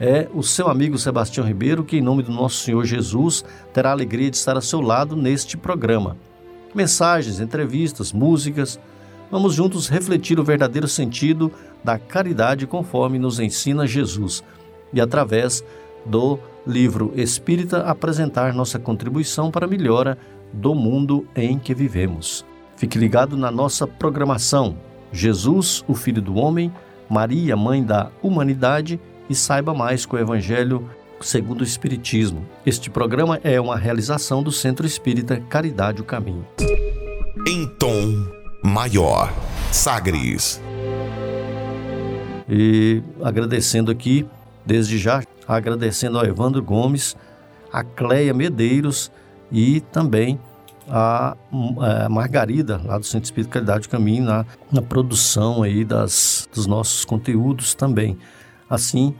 é o seu amigo Sebastião Ribeiro, que, em nome do nosso Senhor Jesus, terá a alegria de estar ao seu lado neste programa. Mensagens, entrevistas, músicas. Vamos juntos refletir o verdadeiro sentido da caridade conforme nos ensina Jesus e através do livro Espírita apresentar nossa contribuição para a melhora do mundo em que vivemos. Fique ligado na nossa programação. Jesus, o Filho do Homem, Maria, Mãe da Humanidade e saiba mais com o Evangelho segundo o Espiritismo. Este programa é uma realização do Centro Espírita Caridade o Caminho. Em tom maior, Sagres. E agradecendo aqui, desde já, agradecendo ao Evandro Gomes, a Cleia Medeiros e também a, a Margarida, lá do Centro Espírita Caridade Caminho, na, na produção aí das, dos nossos conteúdos também. Assim,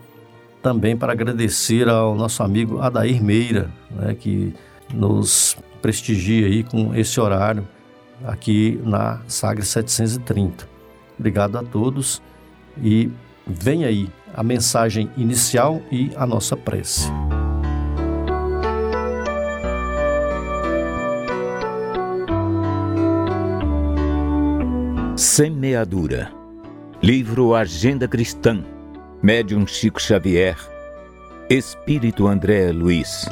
também para agradecer ao nosso amigo Adair Meira, né, que nos prestigia aí com esse horário aqui na Sagra 730. Obrigado a todos e vem aí a mensagem inicial e a nossa prece. Semeadura. Livro Agenda Cristã. Médium Chico Xavier. Espírito André Luiz.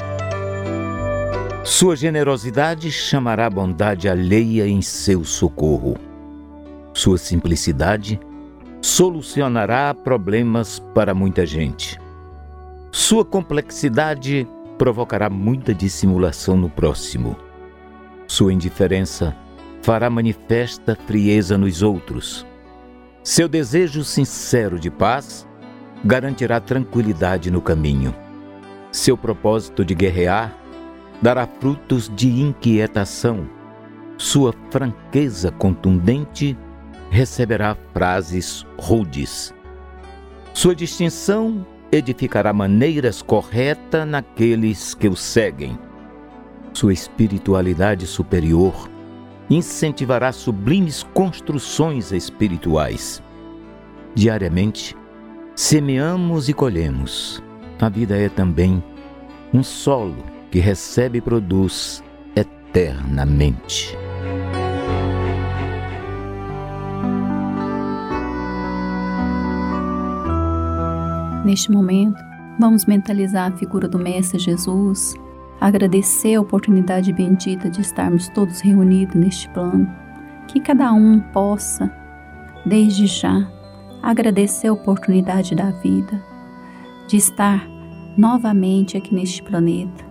Sua generosidade chamará a bondade alheia em seu socorro. Sua simplicidade solucionará problemas para muita gente. Sua complexidade provocará muita dissimulação no próximo. Sua indiferença fará manifesta frieza nos outros. Seu desejo sincero de paz garantirá tranquilidade no caminho. Seu propósito de guerrear dará frutos de inquietação. Sua franqueza contundente receberá frases rudes. Sua distinção edificará maneiras corretas naqueles que o seguem. Sua espiritualidade superior incentivará sublimes construções espirituais. Diariamente, semeamos e colhemos. A vida é também um solo que recebe e produz eternamente. Neste momento, vamos mentalizar a figura do Mestre Jesus agradecer a oportunidade bendita de estarmos todos reunidos neste plano, que cada um possa, desde já, agradecer a oportunidade da vida, de estar novamente aqui neste planeta,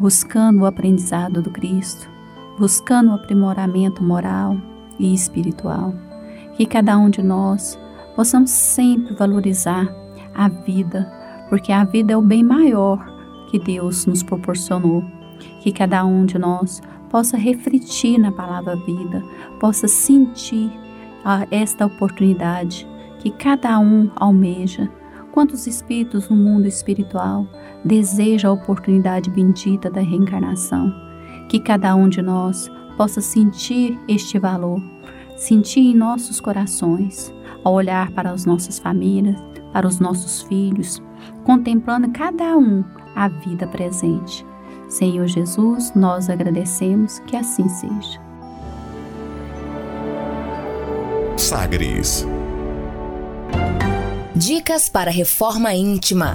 buscando o aprendizado do Cristo, buscando o aprimoramento moral e espiritual. Que cada um de nós possamos sempre valorizar a vida, porque a vida é o bem maior que Deus nos proporcionou. Que cada um de nós possa refletir na palavra vida, possa sentir ah, esta oportunidade que cada um almeja. Quantos espíritos no mundo espiritual desejam a oportunidade bendita da reencarnação? Que cada um de nós possa sentir este valor, sentir em nossos corações, ao olhar para as nossas famílias, para os nossos filhos, contemplando cada um a vida presente. Senhor Jesus, nós agradecemos que assim seja. Sagres. Dicas para reforma íntima.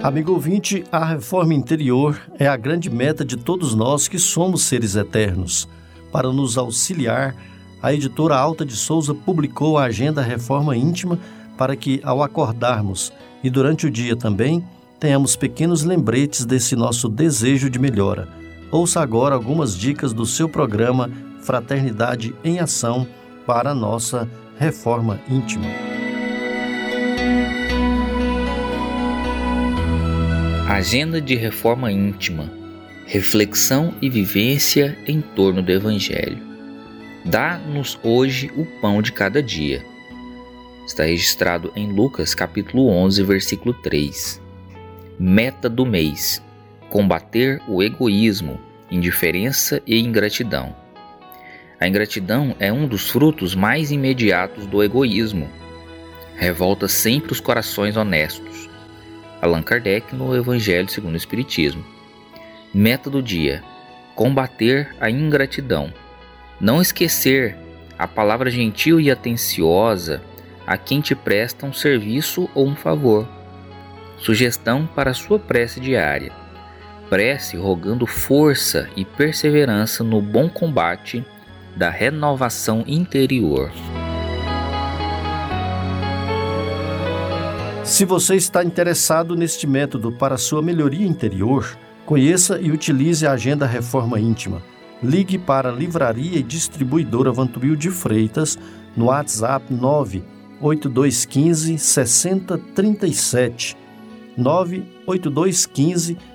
Amigo ouvinte, a reforma interior é a grande meta de todos nós que somos seres eternos, para nos auxiliar a editora Alta de Souza publicou a Agenda Reforma Íntima para que, ao acordarmos e durante o dia também, tenhamos pequenos lembretes desse nosso desejo de melhora. Ouça agora algumas dicas do seu programa Fraternidade em Ação, para a nossa reforma íntima. Agenda de reforma íntima. Reflexão e vivência em torno do Evangelho. Dá-nos hoje o pão de cada dia. Está registrado em Lucas capítulo 11, versículo 3. Meta do mês: combater o egoísmo, indiferença e ingratidão. A ingratidão é um dos frutos mais imediatos do egoísmo. Revolta sempre os corações honestos. Allan Kardec no Evangelho segundo o Espiritismo. Meta do dia: combater a ingratidão. Não esquecer a palavra gentil e atenciosa a quem te presta um serviço ou um favor. Sugestão para sua prece diária: prece rogando força e perseverança no bom combate da renovação interior. Se você está interessado neste método para sua melhoria interior, conheça e utilize a Agenda Reforma Íntima. Ligue para a Livraria e Distribuidora Vantuil de Freitas no WhatsApp 98215 6037. 98215 6037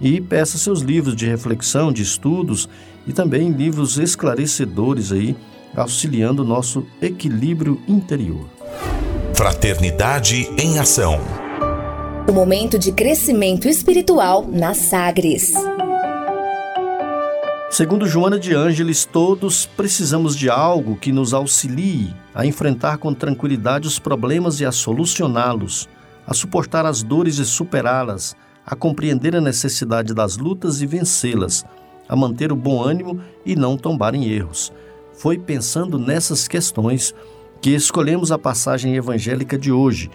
e peça seus livros de reflexão, de estudos e também livros esclarecedores aí, auxiliando o nosso equilíbrio interior. Fraternidade em Ação. O momento de crescimento espiritual na Sagres. Segundo Joana de Ângeles, todos precisamos de algo que nos auxilie a enfrentar com tranquilidade os problemas e a solucioná-los, a suportar as dores e superá-las, a compreender a necessidade das lutas e vencê-las, a manter o bom ânimo e não tombar em erros. Foi pensando nessas questões que escolhemos a passagem evangélica de hoje.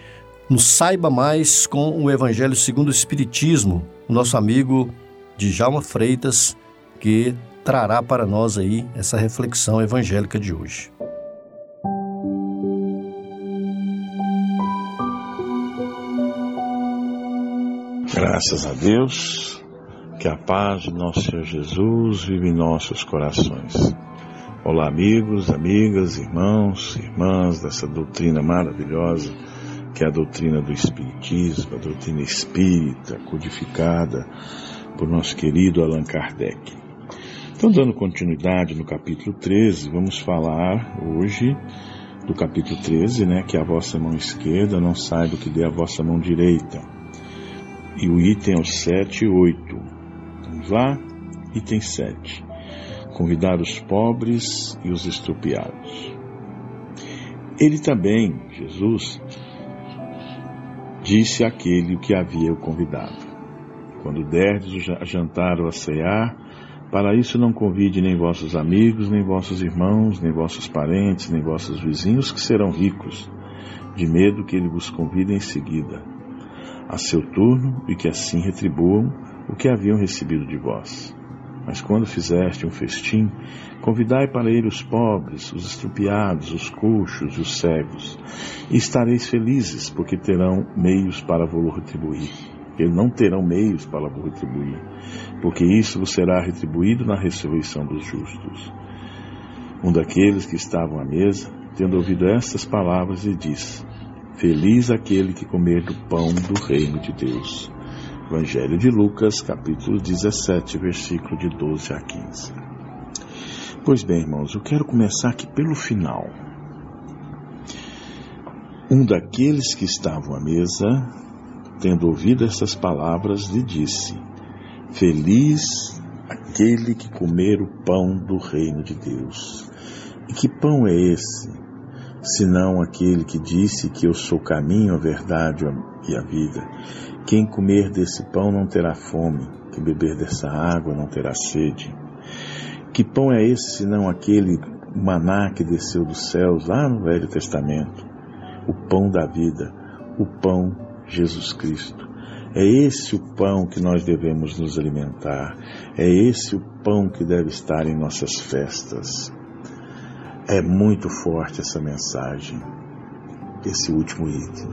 Nos saiba mais com o Evangelho segundo o Espiritismo, o nosso amigo Djalma Freitas, que trará para nós aí essa reflexão evangélica de hoje. Graças a Deus, que a paz de nosso Senhor Jesus vive em nossos corações. Olá, amigos, amigas, irmãos, irmãs dessa doutrina maravilhosa que é a doutrina do Espiritismo, a doutrina espírita, codificada por nosso querido Allan Kardec. Então, dando continuidade no capítulo 13, vamos falar hoje do capítulo 13, né, que é a vossa mão esquerda não saiba o que dê a vossa mão direita. E o item é o 7 e 8. Vamos lá? Item 7 convidar os pobres e os estrupiados. Ele também, Jesus, disse àquele que havia o convidado: Quando derdes o jantar ou a cear, para isso não convide nem vossos amigos, nem vossos irmãos, nem vossos parentes, nem vossos vizinhos que serão ricos, de medo que ele vos convide em seguida, a seu turno e que assim retribuam o que haviam recebido de vós. Mas quando fizeste um festim, convidai para ele os pobres, os estrupiados, os coxos os cegos, e estareis felizes, porque terão meios para vos retribuir. Eles não terão meios para vos retribuir, porque isso vos será retribuído na ressurreição dos justos. Um daqueles que estavam à mesa, tendo ouvido estas palavras, lhe disse: Feliz aquele que comer do pão do reino de Deus. Evangelho de Lucas, capítulo 17, versículo de 12 a 15. Pois bem, irmãos, eu quero começar aqui pelo final. Um daqueles que estavam à mesa, tendo ouvido essas palavras, lhe disse: Feliz aquele que comer o pão do reino de Deus. E que pão é esse? Senão aquele que disse que eu sou o caminho, a verdade e a vida. Quem comer desse pão não terá fome, quem beber dessa água não terá sede. Que pão é esse senão aquele maná que desceu dos céus lá no Velho Testamento? O pão da vida, o pão Jesus Cristo. É esse o pão que nós devemos nos alimentar. É esse o pão que deve estar em nossas festas. É muito forte essa mensagem, esse último item.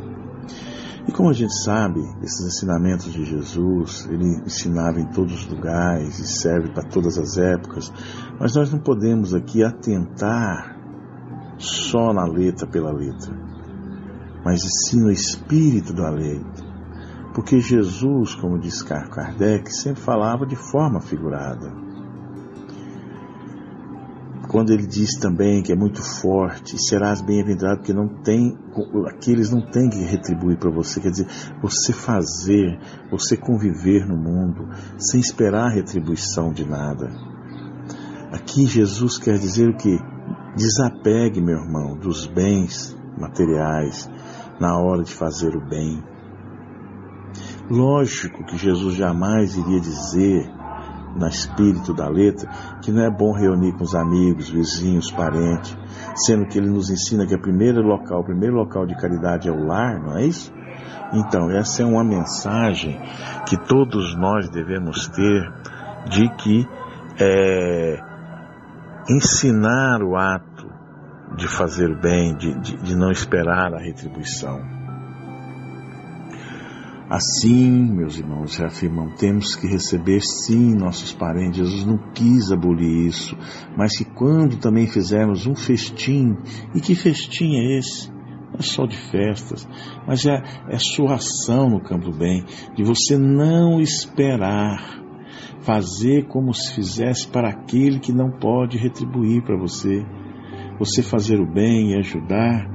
E como a gente sabe, esses ensinamentos de Jesus, ele ensinava em todos os lugares e serve para todas as épocas, mas nós não podemos aqui atentar só na letra pela letra, mas sim no espírito da lei. Porque Jesus, como diz Kardec, sempre falava de forma figurada quando ele diz também que é muito forte, serás bem-aventurado porque não tem, aqueles não têm que retribuir para você, quer dizer, você fazer, você conviver no mundo sem esperar retribuição de nada. Aqui Jesus quer dizer o que? Desapegue, meu irmão, dos bens materiais na hora de fazer o bem. Lógico que Jesus jamais iria dizer no espírito da letra, que não é bom reunir com os amigos, vizinhos, parentes, sendo que ele nos ensina que o primeiro local, o primeiro local de caridade é o lar, não é isso? Então, essa é uma mensagem que todos nós devemos ter de que é, ensinar o ato de fazer o bem, de, de, de não esperar a retribuição. Assim, meus irmãos, reafirmam, temos que receber sim nossos parentes. Jesus não quis abolir isso, mas que quando também fizermos um festim, e que festim é esse? Não é só de festas, mas é, é sua ação no campo do bem, de você não esperar fazer como se fizesse para aquele que não pode retribuir para você. Você fazer o bem e ajudar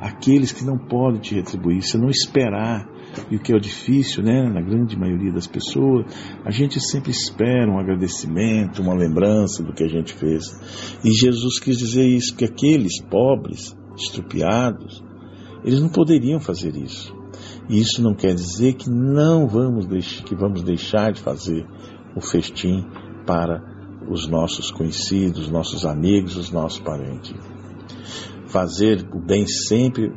aqueles que não podem te retribuir, você não esperar e o que é difícil, né, na grande maioria das pessoas, a gente sempre espera um agradecimento, uma lembrança do que a gente fez. E Jesus quis dizer isso, que aqueles pobres, estrupiados, eles não poderiam fazer isso. E isso não quer dizer que não vamos deixar, que vamos deixar de fazer o festim para os nossos conhecidos, nossos amigos, os nossos parentes. Fazer o bem sempre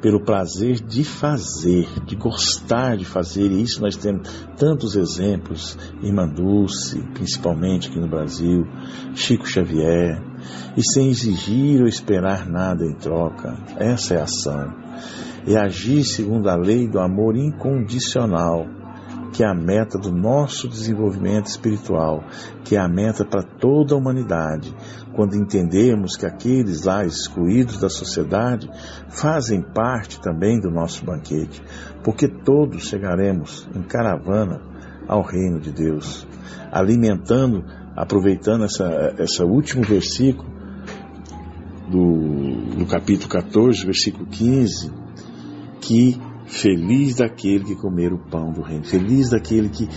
pelo prazer de fazer, de gostar de fazer, e isso nós temos tantos exemplos, Irmã Dulce, principalmente aqui no Brasil, Chico Xavier, e sem exigir ou esperar nada em troca. Essa é a ação. É agir segundo a lei do amor incondicional, que é a meta do nosso desenvolvimento espiritual, que é a meta para toda a humanidade, quando entendemos que aqueles lá excluídos da sociedade fazem parte também do nosso banquete, porque todos chegaremos em caravana ao reino de Deus, alimentando, aproveitando essa, essa último versículo do, do capítulo 14, versículo 15, que feliz daquele que comer o pão do reino, feliz daquele que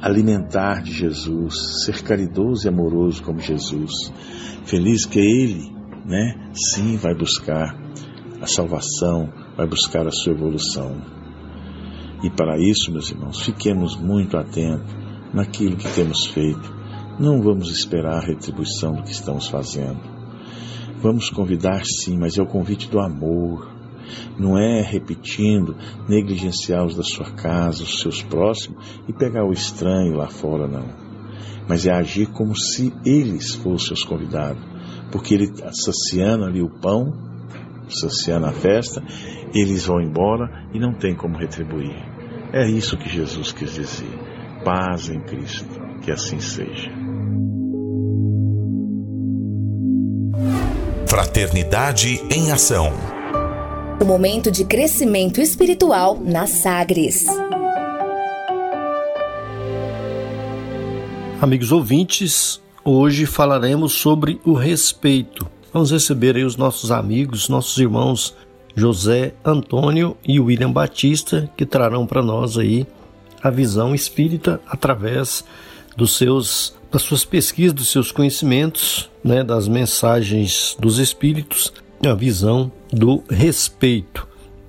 alimentar de Jesus, ser caridoso e amoroso como Jesus. Feliz que ele, né, sim, vai buscar a salvação, vai buscar a sua evolução. E para isso, meus irmãos, fiquemos muito atentos naquilo que temos feito. Não vamos esperar a retribuição do que estamos fazendo. Vamos convidar sim, mas é o convite do amor. Não é repetindo, negligenciar os da sua casa, os seus próximos e pegar o estranho lá fora, não mas é agir como se eles fossem os convidados, porque ele saciando ali o pão, saciando a festa, eles vão embora e não tem como retribuir. É isso que Jesus quis dizer. Paz em Cristo, que assim seja. Fraternidade em Ação. O momento de crescimento espiritual na Sagres. Amigos ouvintes, hoje falaremos sobre o respeito. Vamos receber aí os nossos amigos, nossos irmãos José Antônio e William Batista, que trarão para nós aí a visão espírita através dos seus das suas pesquisas, dos seus conhecimentos, né, das mensagens dos espíritos, a visão do respeito.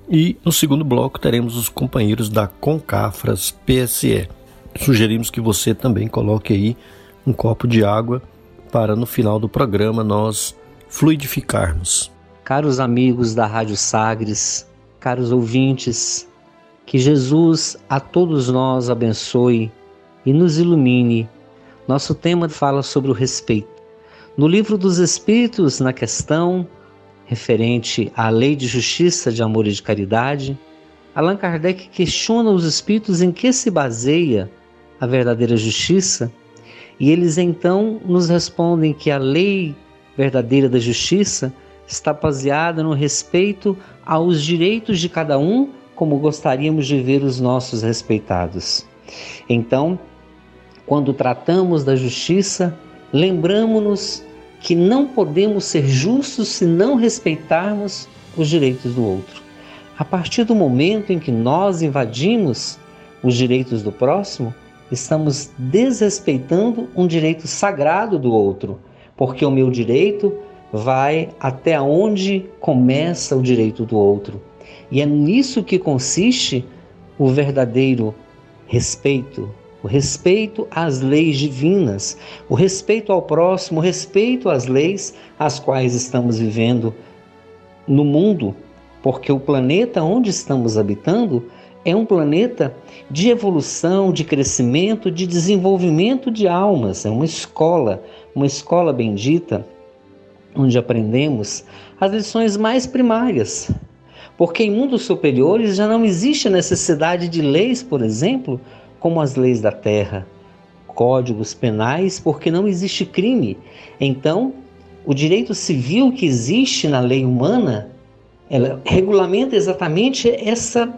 E no segundo bloco teremos os companheiros da Concafras PSE sugerimos que você também coloque aí um copo de água para no final do programa nós fluidificarmos. Caros amigos da Rádio Sagres, caros ouvintes, que Jesus a todos nós abençoe e nos ilumine. Nosso tema fala sobre o respeito. No livro dos Espíritos, na questão referente à lei de justiça, de amor e de caridade, Allan Kardec questiona os espíritos em que se baseia a verdadeira justiça, e eles então nos respondem que a lei verdadeira da justiça está baseada no respeito aos direitos de cada um, como gostaríamos de ver os nossos respeitados. Então, quando tratamos da justiça, lembramos-nos que não podemos ser justos se não respeitarmos os direitos do outro. A partir do momento em que nós invadimos os direitos do próximo, estamos desrespeitando um direito sagrado do outro, porque o meu direito vai até onde começa o direito do outro. E é nisso que consiste o verdadeiro respeito, o respeito às leis divinas, o respeito ao próximo, o respeito às leis às quais estamos vivendo no mundo, porque o planeta onde estamos habitando é um planeta de evolução, de crescimento, de desenvolvimento de almas, é uma escola, uma escola bendita, onde aprendemos as lições mais primárias. Porque em mundos superiores já não existe necessidade de leis, por exemplo, como as leis da terra, códigos penais, porque não existe crime. Então, o direito civil que existe na lei humana, ela regulamenta exatamente essa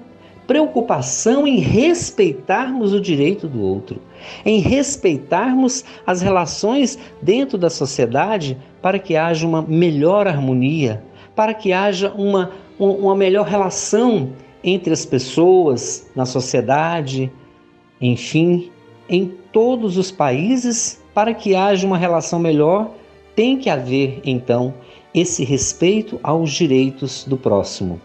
preocupação em respeitarmos o direito do outro, em respeitarmos as relações dentro da sociedade para que haja uma melhor harmonia, para que haja uma, uma melhor relação entre as pessoas, na sociedade, enfim, em todos os países, para que haja uma relação melhor, tem que haver então esse respeito aos direitos do próximo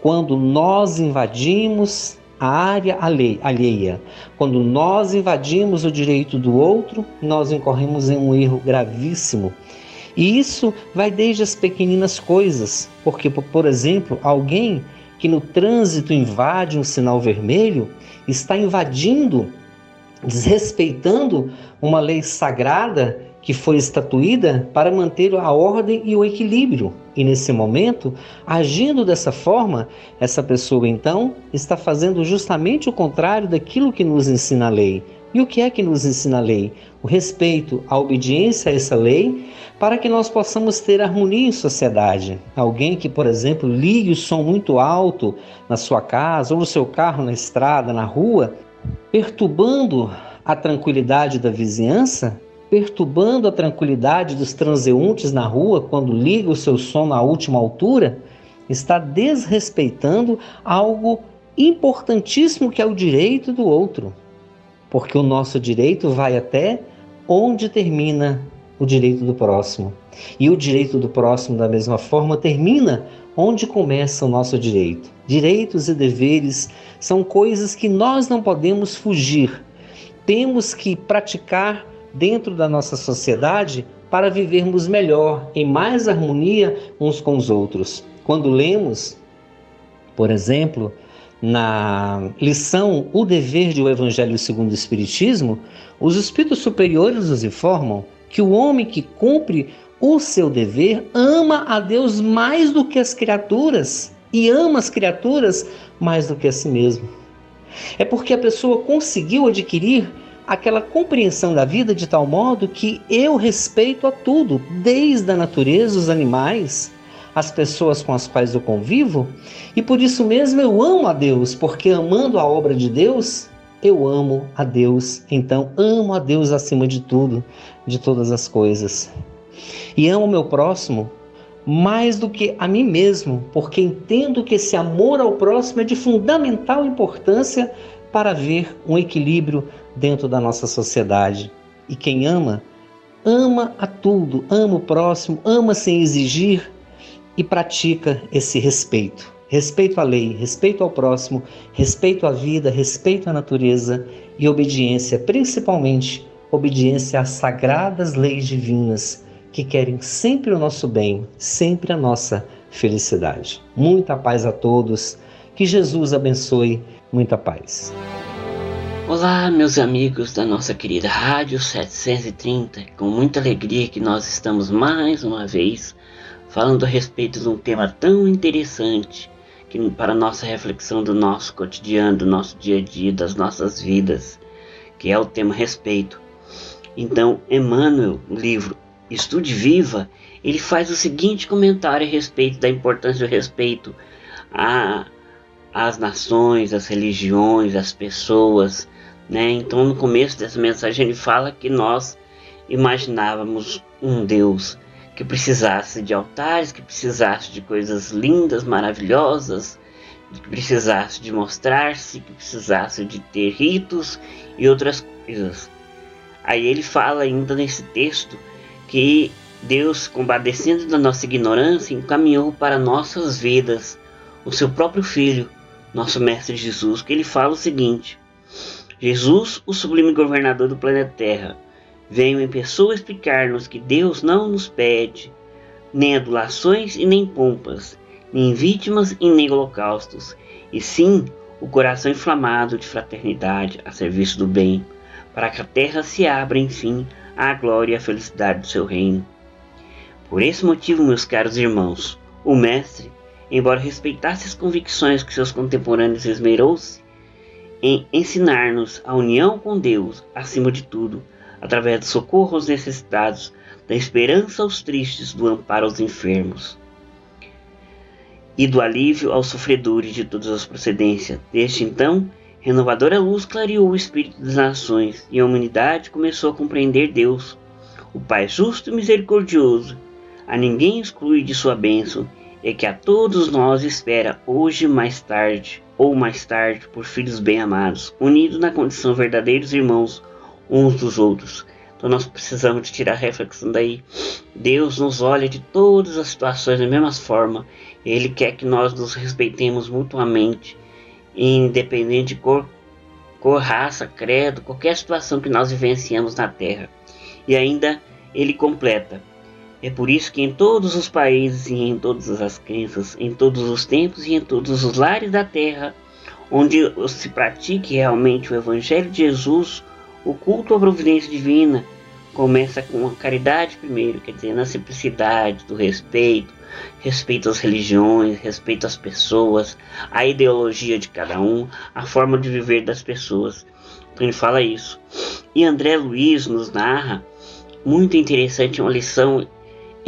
quando nós invadimos a área alheia, quando nós invadimos o direito do outro, nós incorremos em um erro gravíssimo. E isso vai desde as pequeninas coisas, porque, por exemplo, alguém que no trânsito invade um sinal vermelho está invadindo, desrespeitando uma lei sagrada que foi estatuída para manter a ordem e o equilíbrio. E nesse momento, agindo dessa forma, essa pessoa então está fazendo justamente o contrário daquilo que nos ensina a lei. E o que é que nos ensina a lei? O respeito, a obediência a essa lei, para que nós possamos ter harmonia em sociedade. Alguém que, por exemplo, ligue o som muito alto na sua casa ou no seu carro na estrada, na rua, perturbando a tranquilidade da vizinhança, perturbando a tranquilidade dos transeuntes na rua quando liga o seu som na última altura, está desrespeitando algo importantíssimo que é o direito do outro. Porque o nosso direito vai até onde termina o direito do próximo. E o direito do próximo, da mesma forma, termina onde começa o nosso direito. Direitos e deveres são coisas que nós não podemos fugir. Temos que praticar dentro da nossa sociedade para vivermos melhor, em mais harmonia uns com os outros. Quando lemos, por exemplo, na lição O Dever de o Evangelho segundo o Espiritismo, os espíritos superiores nos informam que o homem que cumpre o seu dever ama a Deus mais do que as criaturas e ama as criaturas mais do que a si mesmo. É porque a pessoa conseguiu adquirir aquela compreensão da vida de tal modo que eu respeito a tudo, desde a natureza, os animais, as pessoas com as quais eu convivo, e por isso mesmo eu amo a Deus, porque amando a obra de Deus, eu amo a Deus. Então, amo a Deus acima de tudo, de todas as coisas. E amo o meu próximo mais do que a mim mesmo, porque entendo que esse amor ao próximo é de fundamental importância para ver um equilíbrio dentro da nossa sociedade. E quem ama, ama a tudo, ama o próximo, ama sem exigir e pratica esse respeito. Respeito à lei, respeito ao próximo, respeito à vida, respeito à natureza e obediência, principalmente obediência às sagradas leis divinas que querem sempre o nosso bem, sempre a nossa felicidade. Muita paz a todos, que Jesus abençoe, muita paz. Olá, meus amigos da nossa querida Rádio 730, com muita alegria que nós estamos mais uma vez falando a respeito de um tema tão interessante que, para nossa reflexão do nosso cotidiano, do nosso dia a dia, das nossas vidas, que é o tema respeito. Então, Emmanuel, no livro Estude Viva, ele faz o seguinte comentário a respeito da importância do respeito a, às nações, às religiões, às pessoas. Né? Então, no começo dessa mensagem, ele fala que nós imaginávamos um Deus que precisasse de altares, que precisasse de coisas lindas, maravilhosas, que precisasse de mostrar-se, que precisasse de ter ritos e outras coisas. Aí ele fala ainda nesse texto que Deus, compadecendo da nossa ignorância, encaminhou para nossas vidas o seu próprio Filho, nosso Mestre Jesus, que ele fala o seguinte: Jesus, o sublime governador do planeta Terra, veio em pessoa explicar-nos que Deus não nos pede nem adulações e nem pompas, nem vítimas e nem holocaustos, e sim o coração inflamado de fraternidade a serviço do bem, para que a terra se abra, enfim, à glória e à felicidade do seu reino. Por esse motivo, meus caros irmãos, o Mestre, embora respeitasse as convicções que seus contemporâneos esmerou-se em ensinar-nos a união com Deus, acima de tudo, através do socorro aos necessitados, da esperança aos tristes, do amparo aos enfermos e do alívio aos sofredores de todas as procedências. Desde então, renovadora luz clareou o espírito das nações e a humanidade começou a compreender Deus, o Pai justo e misericordioso. A ninguém exclui de sua bênção e que a todos nós espera hoje mais tarde ou mais tarde por filhos bem-amados, unidos na condição verdadeiros irmãos uns dos outros. Então nós precisamos de tirar a reflexão daí. Deus nos olha de todas as situações da mesma forma. Ele quer que nós nos respeitemos mutuamente, independente de cor, cor, raça, credo, qualquer situação que nós vivenciamos na Terra. E ainda ele completa. É por isso que em todos os países e em todas as crenças, em todos os tempos e em todos os lares da Terra, onde se pratique realmente o Evangelho de Jesus, o culto à providência divina começa com a caridade primeiro, quer dizer, na simplicidade, do respeito, respeito às religiões, respeito às pessoas, à ideologia de cada um, a forma de viver das pessoas. Então ele fala isso. E André Luiz nos narra, muito interessante, uma lição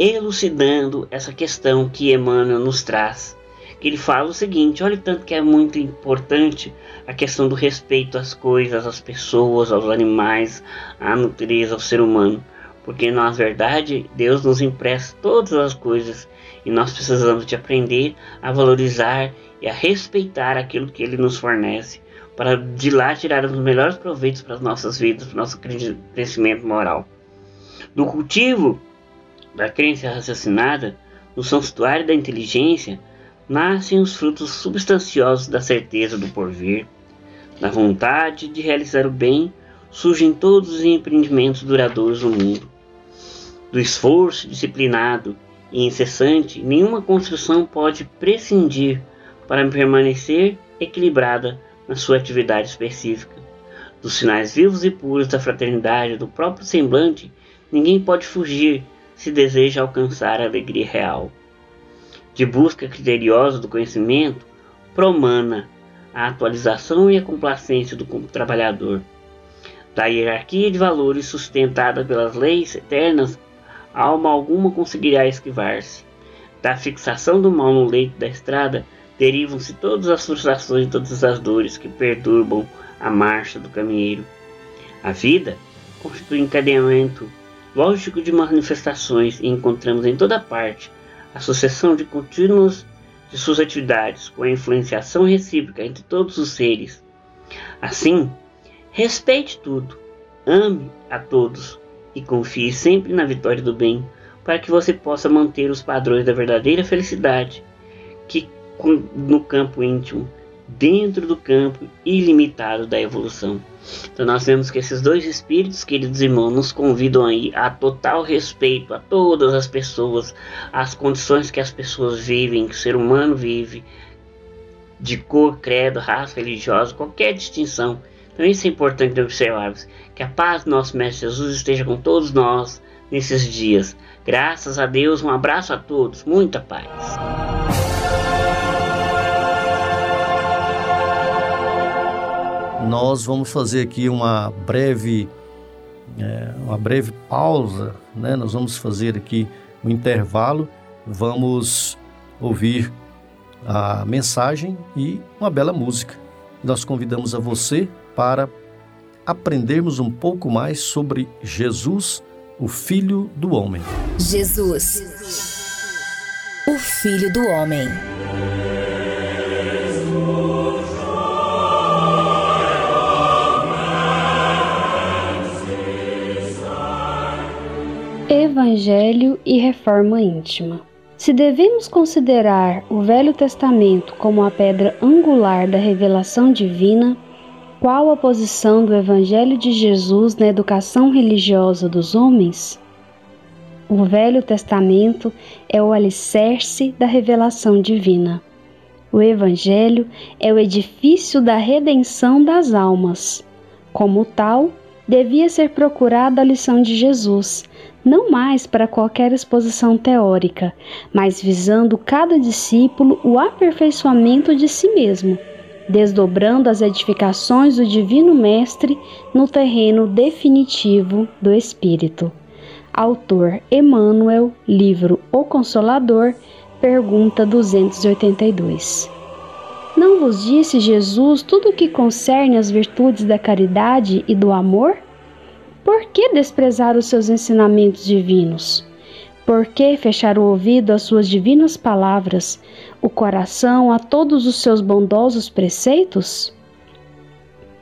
elucidando essa questão que Emmanuel nos traz que ele fala o seguinte: olha tanto que é muito importante a questão do respeito às coisas, às pessoas, aos animais, à natureza, ao ser humano, porque na verdade Deus nos empresta todas as coisas e nós precisamos de aprender a valorizar e a respeitar aquilo que Ele nos fornece para de lá tirar os melhores proveitos para as nossas vidas, para o nosso crescimento moral. Do cultivo da crença raciocinada, no santuário da inteligência, nascem os frutos substanciosos da certeza do porvir, da vontade de realizar o bem, surgem todos os empreendimentos duradouros do mundo. Do esforço disciplinado e incessante, nenhuma construção pode prescindir para permanecer equilibrada na sua atividade específica. Dos sinais vivos e puros da fraternidade do próprio semblante, ninguém pode fugir se deseja alcançar a alegria real de busca criteriosa do conhecimento promana a atualização e a complacência do trabalhador. Da hierarquia de valores sustentada pelas leis eternas, alma alguma conseguirá esquivar-se. Da fixação do mal no leito da estrada, derivam-se todas as frustrações e todas as dores que perturbam a marcha do caminheiro. A vida constitui encadeamento lógico de manifestações e encontramos em toda parte a sucessão de contínuos de suas atividades, com a influenciação recíproca entre todos os seres. Assim, respeite tudo, ame a todos e confie sempre na vitória do bem, para que você possa manter os padrões da verdadeira felicidade, que no campo íntimo, dentro do campo ilimitado da evolução. Então nós vemos que esses dois espíritos, queridos irmãos, nos convidam aí a total respeito a todas as pessoas, às condições que as pessoas vivem, que o ser humano vive, de cor, credo, raça, religiosa, qualquer distinção. Então isso é importante observarmos. Que a paz do nosso Mestre Jesus esteja com todos nós nesses dias. Graças a Deus, um abraço a todos, muita paz. Nós vamos fazer aqui uma breve, é, uma breve pausa, né? Nós vamos fazer aqui um intervalo, vamos ouvir a mensagem e uma bela música. Nós convidamos a você para aprendermos um pouco mais sobre Jesus, o Filho do Homem. Jesus, o Filho do Homem. Evangelho e reforma íntima. Se devemos considerar o Velho Testamento como a pedra angular da revelação divina, qual a posição do Evangelho de Jesus na educação religiosa dos homens? O Velho Testamento é o alicerce da revelação divina. O Evangelho é o edifício da redenção das almas. Como tal, devia ser procurada a lição de Jesus, não mais para qualquer exposição teórica, mas visando cada discípulo o aperfeiçoamento de si mesmo, desdobrando as edificações do Divino Mestre no terreno definitivo do Espírito. Autor Emmanuel, livro O Consolador, pergunta 282. Não vos disse Jesus tudo o que concerne às virtudes da caridade e do amor? Por que desprezar os seus ensinamentos divinos? Por que fechar o ouvido às suas divinas palavras, o coração a todos os seus bondosos preceitos?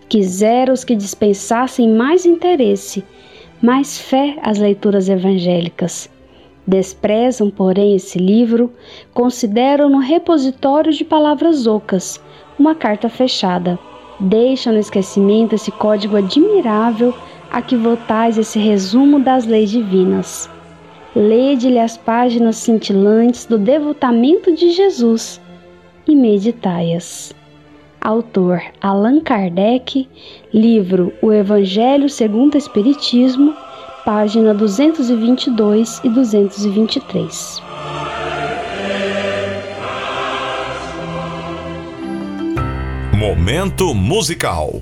Quisera os que dispensassem mais interesse, mais fé às leituras evangélicas. Desprezam, porém, esse livro, consideram-no repositório de palavras ocas, uma carta fechada. Deixam no esquecimento esse código admirável a que votais esse resumo das leis divinas. Lede-lhe as páginas cintilantes do devotamento de Jesus e meditai-as. Autor Allan Kardec, livro O Evangelho segundo o Espiritismo, página 222 e 223. Momento musical.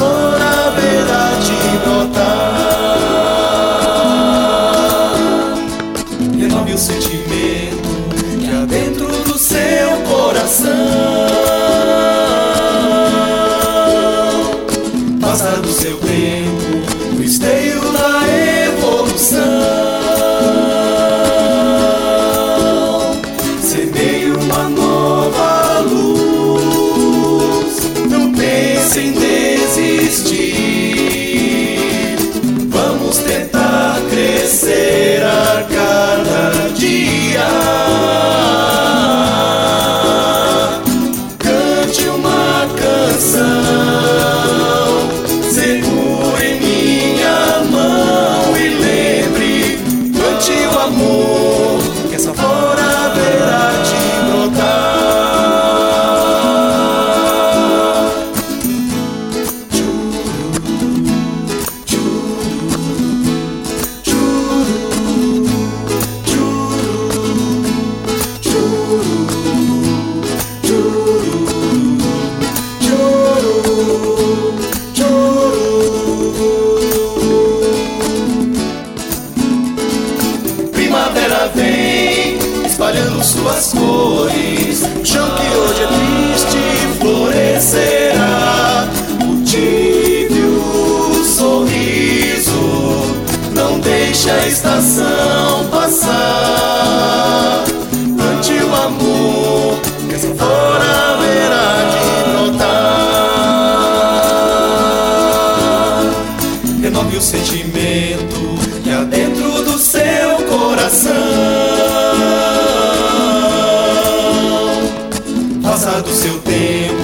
Sem sentimento que há dentro do seu coração. Faça do seu tempo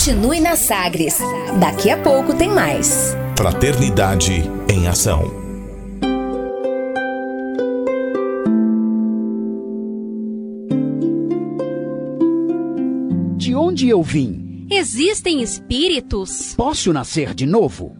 Continue na Sagres. Daqui a pouco tem mais. Fraternidade em Ação. De onde eu vim? Existem espíritos? Posso nascer de novo?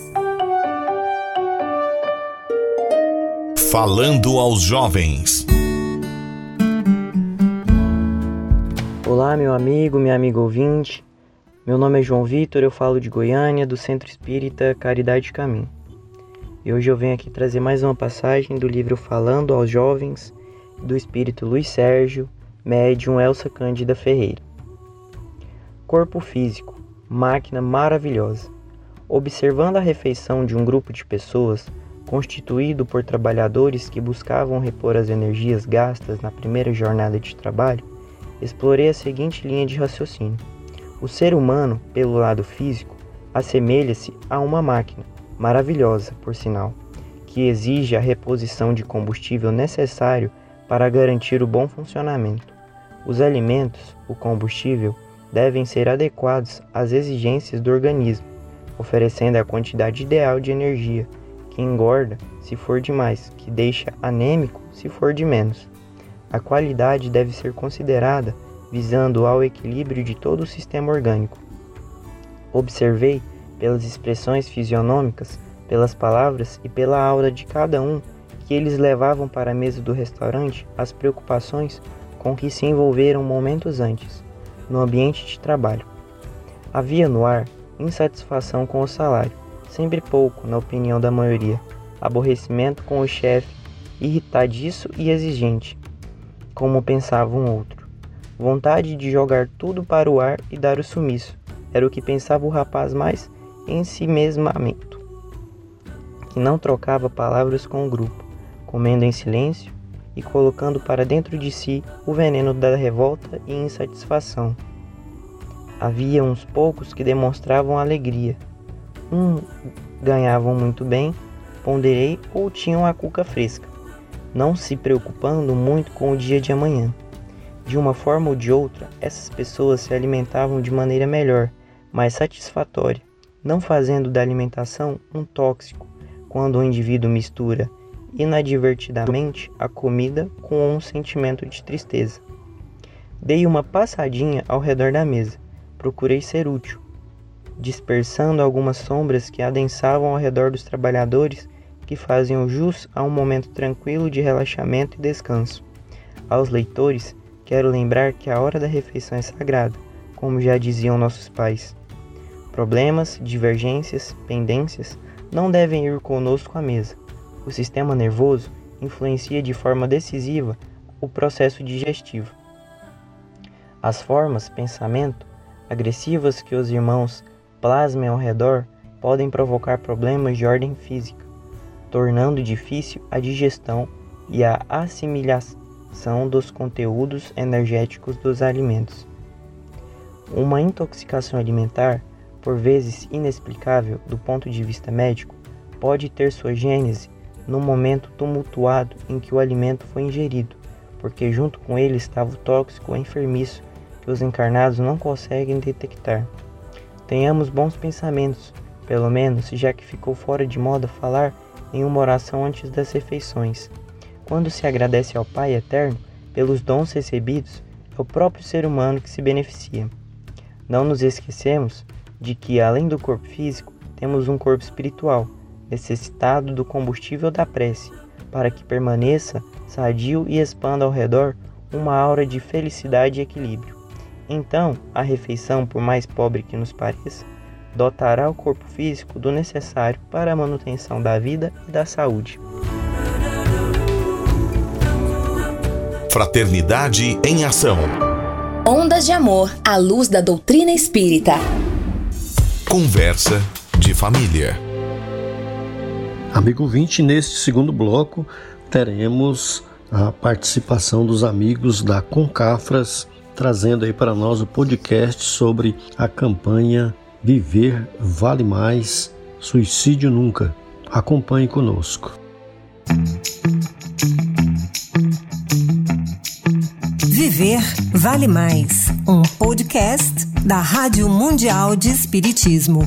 Falando aos jovens. Olá, meu amigo, minha amiga ouvinte. Meu nome é João Vitor, eu falo de Goiânia, do Centro Espírita Caridade Caminho. E hoje eu venho aqui trazer mais uma passagem do livro Falando aos Jovens, do espírito Luiz Sérgio, médium Elsa Cândida Ferreira. Corpo físico, máquina maravilhosa. Observando a refeição de um grupo de pessoas, constituído por trabalhadores que buscavam repor as energias gastas na primeira jornada de trabalho, explorei a seguinte linha de raciocínio. O ser humano, pelo lado físico, assemelha-se a uma máquina, maravilhosa, por sinal, que exige a reposição de combustível necessário para garantir o bom funcionamento. Os alimentos, o combustível, devem ser adequados às exigências do organismo, oferecendo a quantidade ideal de energia, que engorda se for demais, que deixa anêmico se for de menos. A qualidade deve ser considerada visando ao equilíbrio de todo o sistema orgânico. Observei, pelas expressões fisionômicas, pelas palavras e pela aura de cada um, que eles levavam para a mesa do restaurante as preocupações com que se envolveram momentos antes, no ambiente de trabalho. Havia no ar insatisfação com o salário, sempre pouco, na opinião da maioria, aborrecimento com o chefe irritadiço e exigente, como pensava um outro. Vontade de jogar tudo para o ar e dar o sumiço, era o que pensava o rapaz mais em si mesmamento, que não trocava palavras com o grupo, comendo em silêncio e colocando para dentro de si o veneno da revolta e insatisfação. Havia uns poucos que demonstravam alegria. Um ganhavam muito bem, ponderei ou tinham a cuca fresca, não se preocupando muito com o dia de amanhã. De uma forma ou de outra, essas pessoas se alimentavam de maneira melhor, mais satisfatória, não fazendo da alimentação um tóxico, quando o indivíduo mistura inadvertidamente a comida com um sentimento de tristeza. Dei uma passadinha ao redor da mesa. Procurei ser útil, dispersando algumas sombras que adensavam ao redor dos trabalhadores que faziam jus a um momento tranquilo de relaxamento e descanso. Aos leitores, quero lembrar que a hora da refeição é sagrada, como já diziam nossos pais. Problemas, divergências, pendências não devem ir conosco à mesa o sistema nervoso influencia de forma decisiva o processo digestivo. As formas pensamento agressivas que os irmãos plasmem ao redor podem provocar problemas de ordem física, tornando difícil a digestão e a assimilação dos conteúdos energéticos dos alimentos. Uma intoxicação alimentar, por vezes inexplicável do ponto de vista médico, pode ter sua gênese no momento tumultuado em que o alimento foi ingerido, porque junto com ele estava o tóxico enfermiço que os encarnados não conseguem detectar. Tenhamos bons pensamentos, pelo menos já que ficou fora de moda falar em uma oração antes das refeições. Quando se agradece ao Pai Eterno pelos dons recebidos, é o próprio ser humano que se beneficia. Não nos esquecemos de que, além do corpo físico, temos um corpo espiritual necessitado do combustível da prece, para que permaneça sadio e expanda ao redor uma aura de felicidade e equilíbrio. Então, a refeição, por mais pobre que nos pareça, dotará o corpo físico do necessário para a manutenção da vida e da saúde. Fraternidade em Ação. Ondas de Amor à luz da doutrina espírita. Conversa de família. Amigo 20, neste segundo bloco teremos a participação dos amigos da Concafras, trazendo aí para nós o podcast sobre a campanha Viver Vale Mais, Suicídio Nunca. Acompanhe conosco. Viver Vale Mais, um podcast da Rádio Mundial de Espiritismo.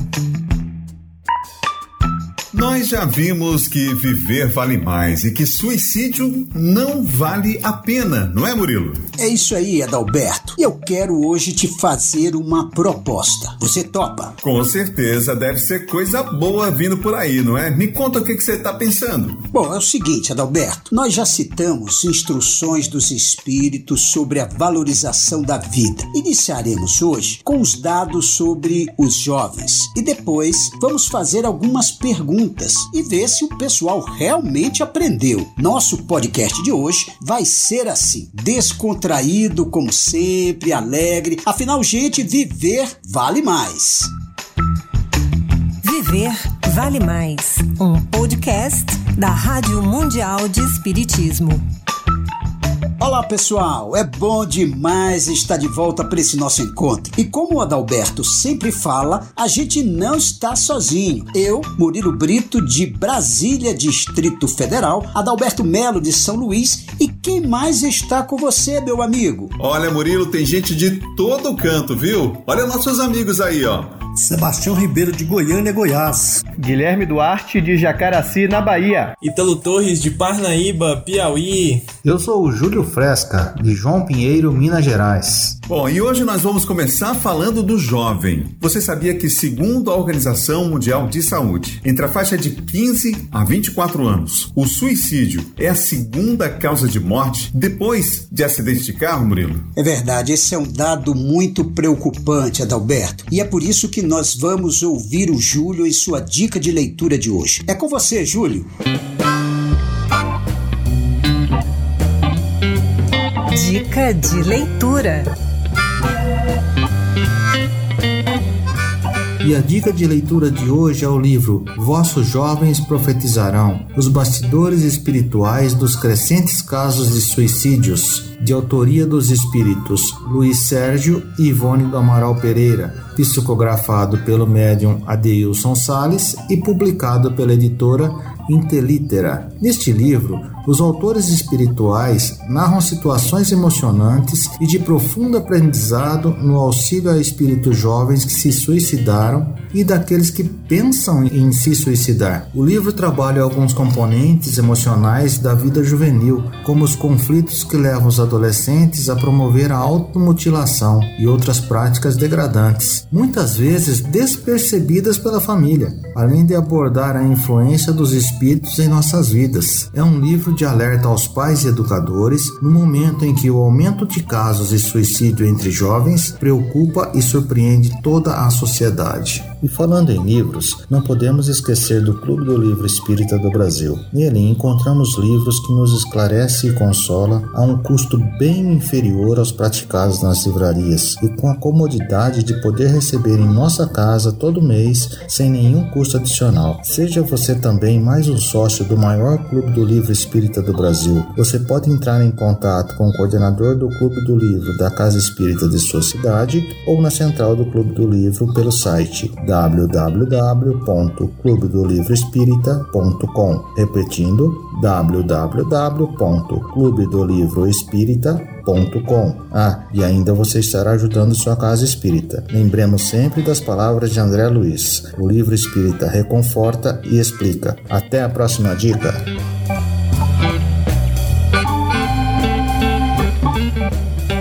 Nós já vimos que viver vale mais e que suicídio não vale a pena, não é, Murilo? É isso aí, Adalberto. E eu quero hoje te fazer uma proposta. Você topa? Com certeza, deve ser coisa boa vindo por aí, não é? Me conta o que, que você está pensando. Bom, é o seguinte, Adalberto. Nós já citamos instruções dos espíritos sobre a valorização da vida. Iniciaremos hoje com os dados sobre os jovens e depois vamos fazer algumas perguntas perguntas e ver se o pessoal realmente aprendeu. Nosso podcast de hoje vai ser assim: descontraído, como sempre, alegre. Afinal, gente, viver vale mais. Viver Vale Mais, um podcast da Rádio Mundial de Espiritismo. Olá pessoal, é bom demais estar de volta para esse nosso encontro. E como o Adalberto sempre fala, a gente não está sozinho. Eu, Murilo Brito, de Brasília, Distrito Federal, Adalberto Melo, de São Luís, e quem mais está com você, meu amigo? Olha, Murilo, tem gente de todo canto, viu? Olha nossos amigos aí, ó. Sebastião Ribeiro de Goiânia, Goiás. Guilherme Duarte de Jacaraci, na Bahia. Italo Torres de Parnaíba, Piauí. Eu sou o Júlio Fresca, de João Pinheiro, Minas Gerais. Bom, e hoje nós vamos começar falando do jovem. Você sabia que, segundo a Organização Mundial de Saúde, entre a faixa de 15 a 24 anos, o suicídio é a segunda causa de morte depois de acidente de carro, Murilo? É verdade, esse é um dado muito preocupante, Adalberto. E é por isso que nós vamos ouvir o Júlio e sua dica de leitura de hoje. É com você, Júlio. Dica de leitura. E a dica de leitura de hoje é o livro Vossos Jovens Profetizarão Os Bastidores Espirituais dos Crescentes Casos de Suicídios, de autoria dos espíritos Luiz Sérgio e Ivone do Amaral Pereira, psicografado pelo médium Adeilson Sales e publicado pela editora Intelitera. Neste livro, os autores espirituais narram situações emocionantes e de profundo aprendizado no auxílio a espíritos jovens que se suicidaram e daqueles que pensam em se suicidar. O livro trabalha alguns componentes emocionais da vida juvenil, como os conflitos que levam os adolescentes a promover a automutilação e outras práticas degradantes, muitas vezes despercebidas pela família, além de abordar a influência dos espíritos em nossas vidas. É um livro de alerta aos pais e educadores no momento em que o aumento de casos de suicídio entre jovens preocupa e surpreende toda a sociedade. E falando em livros, não podemos esquecer do Clube do Livro Espírita do Brasil. Nele encontramos livros que nos esclarece e consola a um custo bem inferior aos praticados nas livrarias e com a comodidade de poder receber em nossa casa todo mês sem nenhum custo adicional. Seja você também mais um sócio do maior clube do livro espírita do Brasil. Você pode entrar em contato com o coordenador do Clube do Livro da Casa Espírita de sua cidade ou na central do Clube do Livro pelo site www.clubedolivroespírita.com. Repetindo, www.clubedolivroespírita.com. Ah, e ainda você estará ajudando sua casa espírita. Lembremos sempre das palavras de André Luiz. O livro espírita reconforta e explica. Até a próxima dica.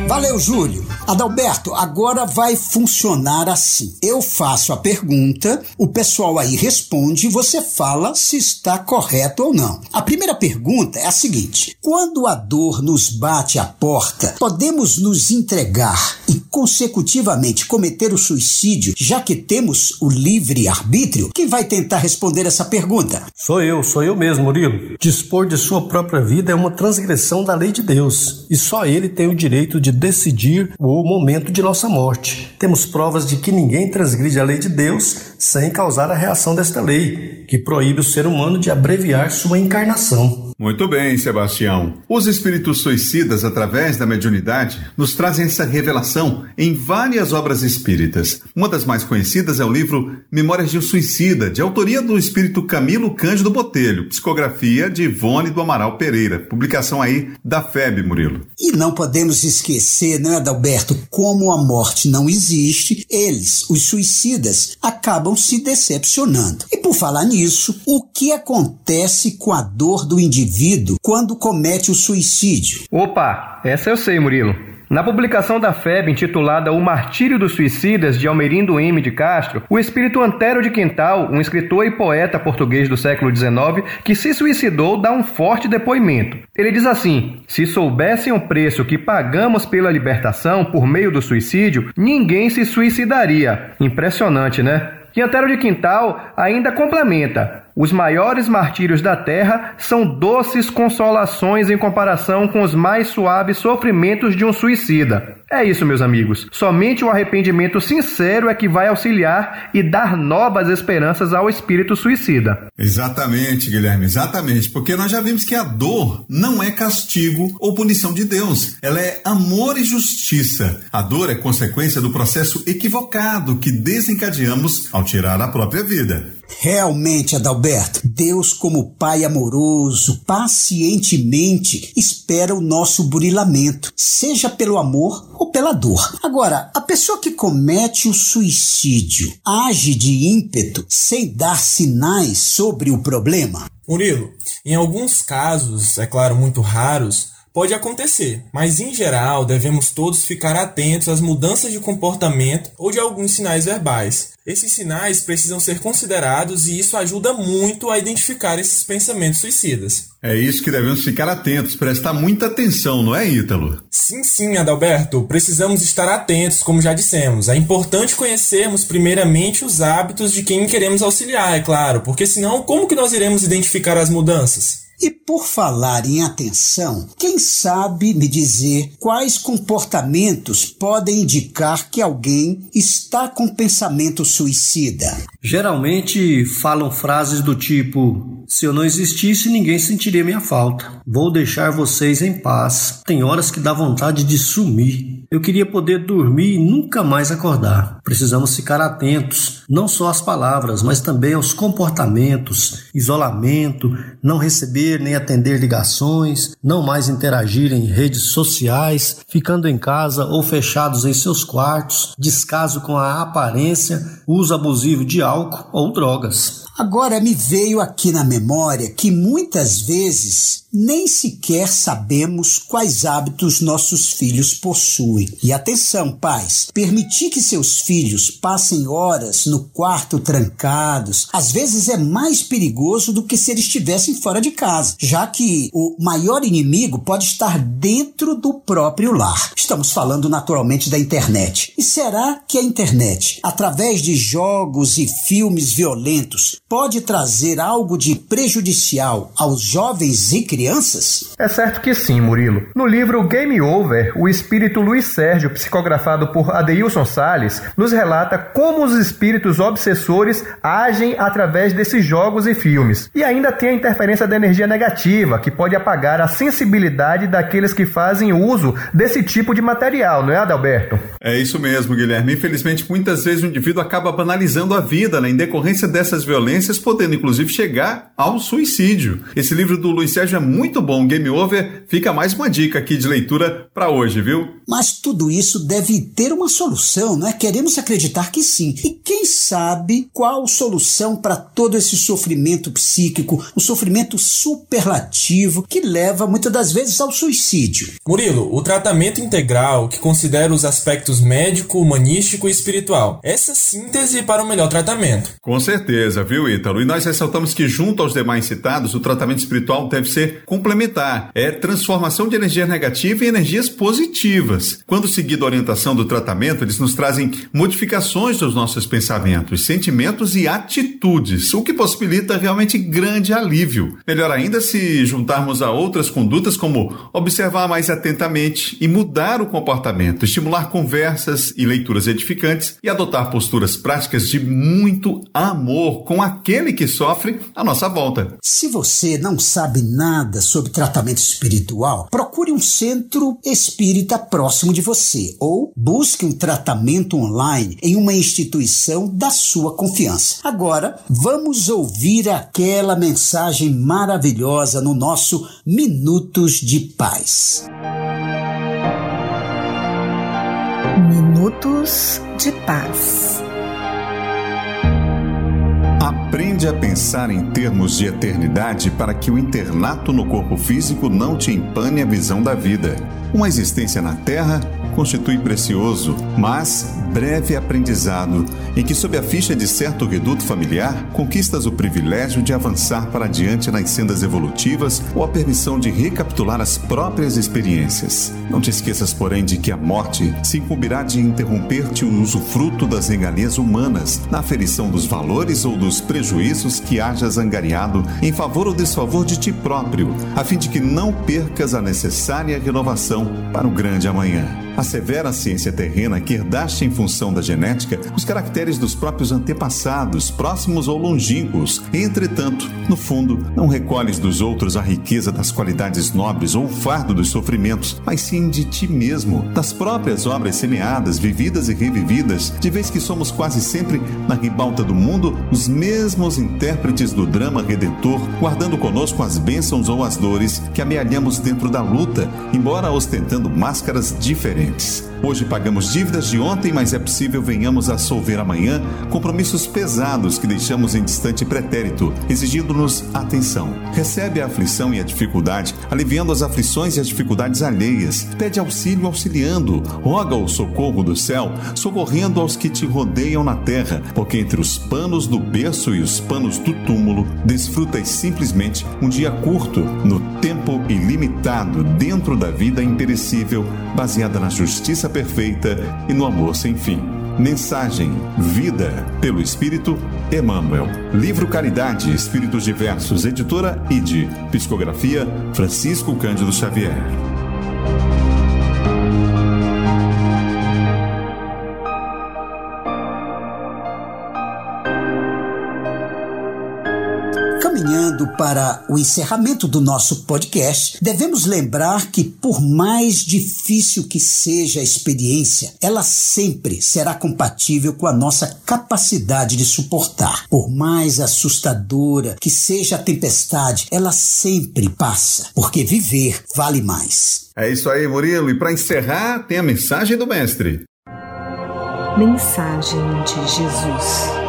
Valeu, Júlio. Adalberto, agora vai funcionar assim. Eu faço a pergunta, o pessoal aí responde e você fala se está correto ou não. A primeira pergunta é a seguinte: quando a dor nos bate à porta, podemos nos entregar e consecutivamente cometer o suicídio, já que temos o livre arbítrio? Quem vai tentar responder essa pergunta? Sou eu, sou eu mesmo, Murilo. Dispor de sua própria vida é uma transgressão da lei de Deus e só ele tem o direito de decidir o momento de nossa morte. Temos provas de que ninguém transgride a lei de Deus sem causar a reação desta lei, que proíbe o ser humano de abreviar sua encarnação. Muito bem, Sebastião. Os espíritos suicidas, através da mediunidade, nos trazem essa revelação em várias obras espíritas. Uma das mais conhecidas é o livro Memórias de um Suicida, de autoria do espírito Camilo Cândido Botelho, psicografia de Ivone do Amaral Pereira, publicação aí da FEB, Murilo. E não podemos esquecer, né, Adalberto, como a morte não existe, eles, os suicidas, acabam se decepcionando. E por falar nisso, o que acontece com a dor do indivíduo quando comete o suicídio? Opa, essa eu sei, Murilo. Na publicação da FEB intitulada O Martírio dos Suicidas, de Almerindo M. de Castro, o espírito Antero de Quintal, um escritor e poeta português do século XIX, que se suicidou, dá um forte depoimento. Ele diz assim: Se soubessem o preço que pagamos pela libertação por meio do suicídio, ninguém se suicidaria. Impressionante, né? E Antero de Quintal ainda complementa: os maiores martírios da terra são doces consolações em comparação com os mais suaves sofrimentos de um suicida. É isso, meus amigos. Somente o arrependimento sincero é que vai auxiliar e dar novas esperanças ao espírito suicida. Exatamente, Guilherme, exatamente. Porque nós já vimos que a dor não é castigo ou punição de Deus. Ela é amor e justiça. A dor é consequência do processo equivocado que desencadeamos ao tirar a própria vida. Realmente, Adalberto, Deus, como Pai amoroso, pacientemente espera o nosso burilamento, seja pelo amor ou pela dor. Agora, a pessoa que comete o suicídio age de ímpeto sem dar sinais sobre o problema? Murilo, em alguns casos, é claro, muito raros, Pode acontecer, mas em geral devemos todos ficar atentos às mudanças de comportamento ou de alguns sinais verbais. Esses sinais precisam ser considerados e isso ajuda muito a identificar esses pensamentos suicidas. É isso que devemos ficar atentos, prestar muita atenção, não é, Ítalo? Sim, sim, Adalberto. Precisamos estar atentos, como já dissemos. É importante conhecermos primeiramente os hábitos de quem queremos auxiliar, é claro, porque senão como que nós iremos identificar as mudanças? E por falar em atenção, quem sabe me dizer quais comportamentos podem indicar que alguém está com pensamento suicida? Geralmente falam frases do tipo: se eu não existisse, ninguém sentiria minha falta. Vou deixar vocês em paz. Tem horas que dá vontade de sumir. Eu queria poder dormir e nunca mais acordar. Precisamos ficar atentos, não só às palavras, mas também aos comportamentos, isolamento, não receber nem atender ligações, não mais interagir em redes sociais, ficando em casa ou fechados em seus quartos, descaso com a aparência, uso abusivo de álcool ou drogas. Agora me veio aqui na memória que muitas vezes nem sequer sabemos quais hábitos nossos filhos possuem. E atenção, pais, permitir que seus filhos passem horas no quarto trancados, às vezes é mais perigoso do que se eles estivessem fora de casa, já que o maior inimigo pode estar dentro do próprio lar. Estamos falando naturalmente da internet. E será que a internet, através de jogos e filmes violentos, pode trazer algo de prejudicial aos jovens e crianças? É certo que sim, Murilo. No livro Game Over, o espírito Luiz Sérgio, psicografado por Adeilson Sales, nos relata como os espíritos obsessores agem através desses jogos e filmes. E ainda tem a interferência da energia negativa, que pode apagar a sensibilidade daqueles que fazem uso desse tipo de material, não é, Adalberto? É isso mesmo, Guilherme. Infelizmente, muitas vezes o indivíduo acaba banalizando a vida né, em decorrência dessas violências podendo inclusive chegar ao suicídio. Esse livro do Luiz Sérgio é muito bom, Game Over. Fica mais uma dica aqui de leitura para hoje, viu? Mas tudo isso deve ter uma solução, não é? Queremos acreditar que sim. E quem sabe qual solução para todo esse sofrimento psíquico, o sofrimento superlativo que leva muitas das vezes ao suicídio? Murilo, o tratamento integral que considera os aspectos médico, humanístico e espiritual. Essa síntese para o melhor tratamento. Com certeza, viu, Ítalo? E nós ressaltamos que, junto aos demais citados, o tratamento espiritual deve ser complementar. É transformação de energia negativa em energias positivas. Quando seguido a orientação do tratamento, eles nos trazem modificações dos nossos pensamentos, sentimentos e atitudes, o que possibilita realmente grande alívio. Melhor ainda se juntarmos a outras condutas como observar mais atentamente e mudar o comportamento, estimular conversas e leituras edificantes e adotar posturas práticas de muito amor com a aquele que sofre à nossa volta. Se você não sabe nada sobre tratamento espiritual, procure um centro espírita próximo de você ou busque um tratamento online em uma instituição da sua confiança. Agora, vamos ouvir aquela mensagem maravilhosa no nosso Minutos de Paz. Minutos de Paz. Aprende a pensar em termos de eternidade para que o internato no corpo físico não te empane a visão da vida. Uma existência na Terra constitui precioso, mas breve aprendizado, em que, sob a ficha de certo reduto familiar, conquistas o privilégio de avançar para adiante nas sendas evolutivas ou a permissão de recapitular as próprias experiências. Não te esqueças, porém, de que a morte se incumbirá de interromper-te o usufruto das regalias humanas, na aferição dos valores ou dos prejuízos que hajas angariado em favor ou desfavor de ti próprio, a fim de que não percas a necessária renovação para o grande amanhã. A severa ciência terrena que herdaste em função da genética os caracteres dos próprios antepassados, próximos ou longínquos. Entretanto, no fundo, não recolhes dos outros a riqueza das qualidades nobres ou o fardo dos sofrimentos, mas sim de ti mesmo, das próprias obras semeadas, vividas e revividas, de vez que somos quase sempre, na ribalta do mundo, os mesmos intérpretes do drama redentor, guardando conosco as bênçãos ou as dores que amealhamos dentro da luta, embora ostentando máscaras diferentes diferentes. Hoje pagamos dívidas de ontem, mas é possível venhamos a solver amanhã compromissos pesados que deixamos em distante pretérito, exigindo-nos atenção. Recebe a aflição e a dificuldade, aliviando as aflições e as dificuldades alheias. Pede auxílio auxiliando. Roga o socorro do céu, socorrendo aos que te rodeiam na terra, porque entre os panos do berço e os panos do túmulo, desfrutas simplesmente um dia curto, no tempo ilimitado, dentro da vida imperecível, baseada na justiça perfeita e no amor sem fim. Mensagem Vida pelo Espírito Emmanuel. Livro Caridade, Espíritos Diversos, editora ID. Psicografia Francisco Cândido Xavier. Caminhando para o encerramento do nosso podcast, devemos lembrar que, por mais difícil que seja a experiência, ela sempre será compatível com a nossa capacidade de suportar. Por mais assustadora que seja a tempestade, ela sempre passa, porque viver vale mais. É isso aí, Murilo. E para encerrar, tem a mensagem do Mestre. Mensagem de Jesus.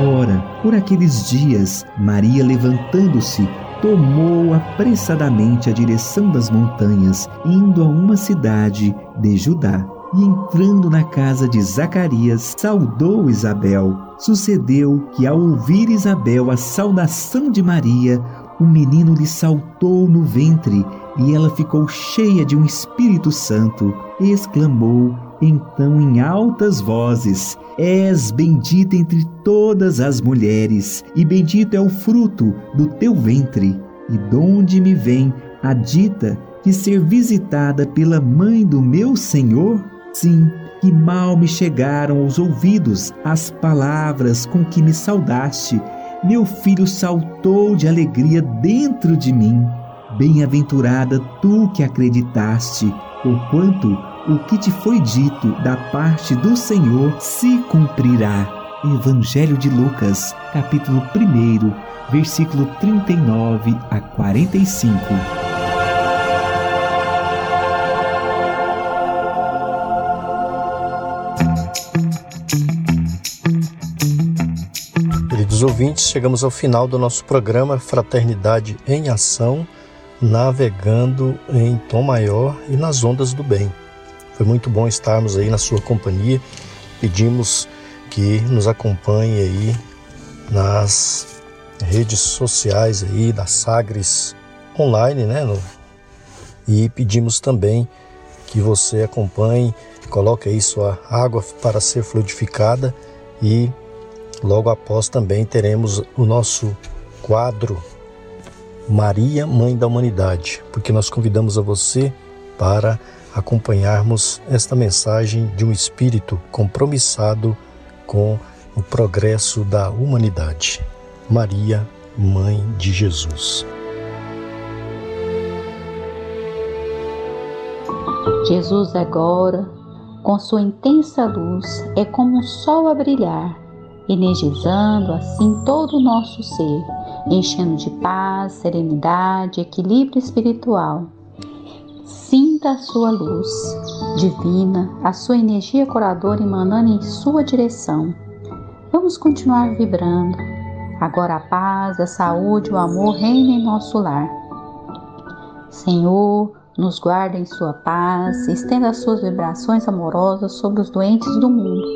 Ora, por aqueles dias, Maria, levantando-se, tomou apressadamente a direção das montanhas, indo a uma cidade de Judá. E entrando na casa de Zacarias, saudou Isabel. Sucedeu que, ao ouvir Isabel a saudação de Maria, o menino lhe saltou no ventre e ela ficou cheia de um Espírito Santo. E exclamou então em altas vozes: És bendita entre todas as mulheres, e bendito é o fruto do teu ventre. E donde me vem a dita de ser visitada pela mãe do meu Senhor? Sim, que mal me chegaram aos ouvidos as palavras com que me saudaste. Meu filho saltou de alegria dentro de mim. Bem-aventurada tu que acreditaste, porquanto o que te foi dito da parte do Senhor se cumprirá. Evangelho de Lucas, capítulo 1, versículo 39 a 45. Queridos ouvintes, chegamos ao final do nosso programa Fraternidade em Ação, navegando em tom maior e nas ondas do bem. Foi muito bom estarmos aí na sua companhia. Pedimos que nos acompanhe aí nas redes sociais aí da Sagres online, né? E pedimos também que você acompanhe, coloque aí sua água para ser fluidificada e logo após também teremos o nosso quadro Maria, Mãe da Humanidade, porque nós convidamos a você para acompanharmos esta mensagem de um espírito compromissado com o progresso da humanidade. Maria, Mãe de Jesus. Jesus agora, com sua intensa luz, é como um sol a brilhar, energizando assim todo o nosso ser, enchendo de paz, serenidade, equilíbrio espiritual Sinta a sua luz divina, a sua energia curadora emanando em sua direção. Vamos continuar vibrando. Agora a paz, a saúde, o amor reina em nosso lar. Senhor, nos guarda em sua paz, estenda as suas vibrações amorosas sobre os doentes do mundo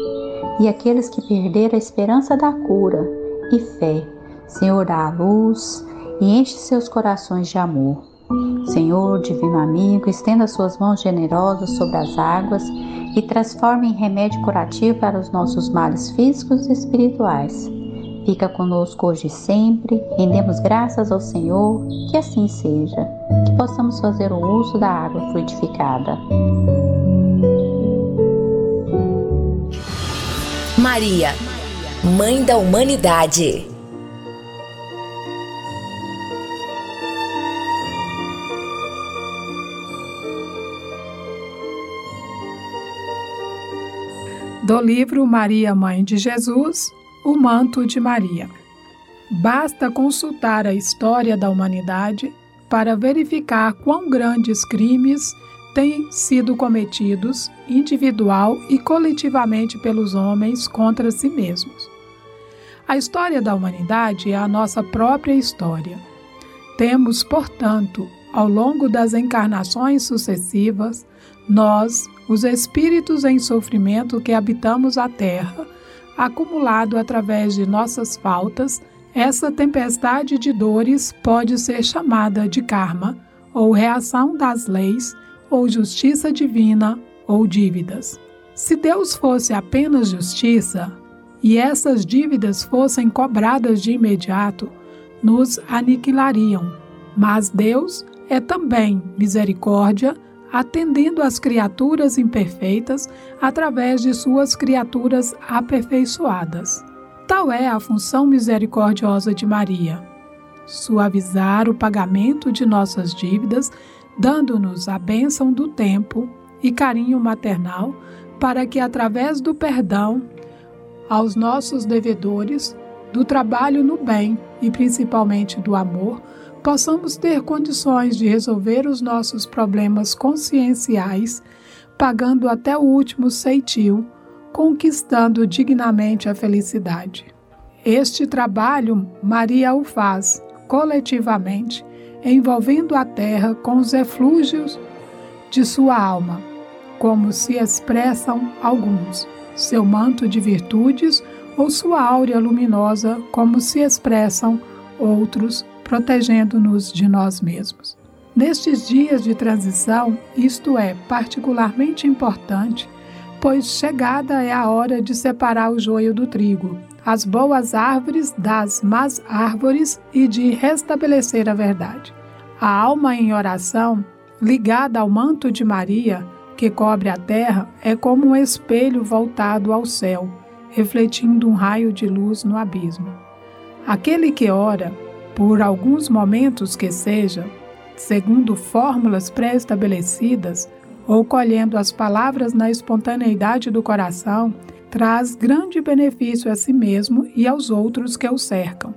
e aqueles que perderam a esperança da cura e fé. Senhor, dá a luz e enche seus corações de amor. Senhor, divino amigo, estenda suas mãos generosas sobre as águas e transforme em remédio curativo para os nossos males físicos e espirituais. Fica conosco hoje e sempre, rendemos graças ao Senhor, que assim seja, que possamos fazer o uso da água fluidificada. Maria, Mãe da Humanidade. Do livro Maria, Mãe de Jesus, O Manto de Maria. Basta consultar a história da humanidade para verificar quão grandes crimes têm sido cometidos individual e coletivamente pelos homens contra si mesmos. A história da humanidade é a nossa própria história. Temos, portanto, ao longo das encarnações sucessivas, nós, os espíritos em sofrimento que habitamos a terra, acumulado através de nossas faltas, essa tempestade de dores pode ser chamada de karma, ou reação das leis, ou justiça divina, ou dívidas. Se Deus fosse apenas justiça, e essas dívidas fossem cobradas de imediato, nos aniquilariam. Mas Deus é também misericórdia, atendendo às criaturas imperfeitas através de suas criaturas aperfeiçoadas. Tal é a função misericordiosa de Maria: suavizar o pagamento de nossas dívidas, dando-nos a bênção do tempo e carinho maternal, para que, através do perdão aos nossos devedores, do trabalho no bem e principalmente do amor, possamos ter condições de resolver os nossos problemas conscienciais, pagando até o último ceitil, conquistando dignamente a felicidade. Este trabalho Maria o faz coletivamente, envolvendo a terra com os eflúgios de sua alma, como se expressam alguns, seu manto de virtudes ou sua áurea luminosa, como se expressam outros, protegendo-nos de nós mesmos. Nestes dias de transição, isto é particularmente importante, pois chegada é a hora de separar o joio do trigo, as boas árvores das más árvores e de restabelecer a verdade. A alma em oração, ligada ao manto de Maria, que cobre a terra, é como um espelho voltado ao céu, refletindo um raio de luz no abismo. Aquele que ora, por alguns momentos que seja, segundo fórmulas pré-estabelecidas, ou colhendo as palavras na espontaneidade do coração, traz grande benefício a si mesmo e aos outros que o cercam,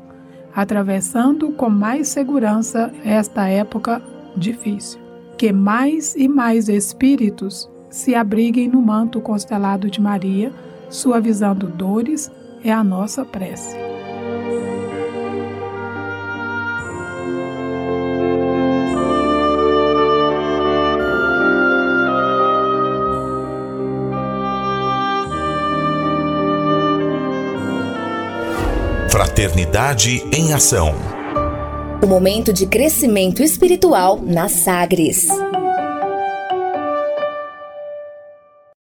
atravessando com mais segurança esta época difícil. Que mais e mais espíritos se abriguem no manto constelado de Maria, suavizando dores, é a nossa prece. Fraternidade em Ação. O momento de crescimento espiritual na Sagres.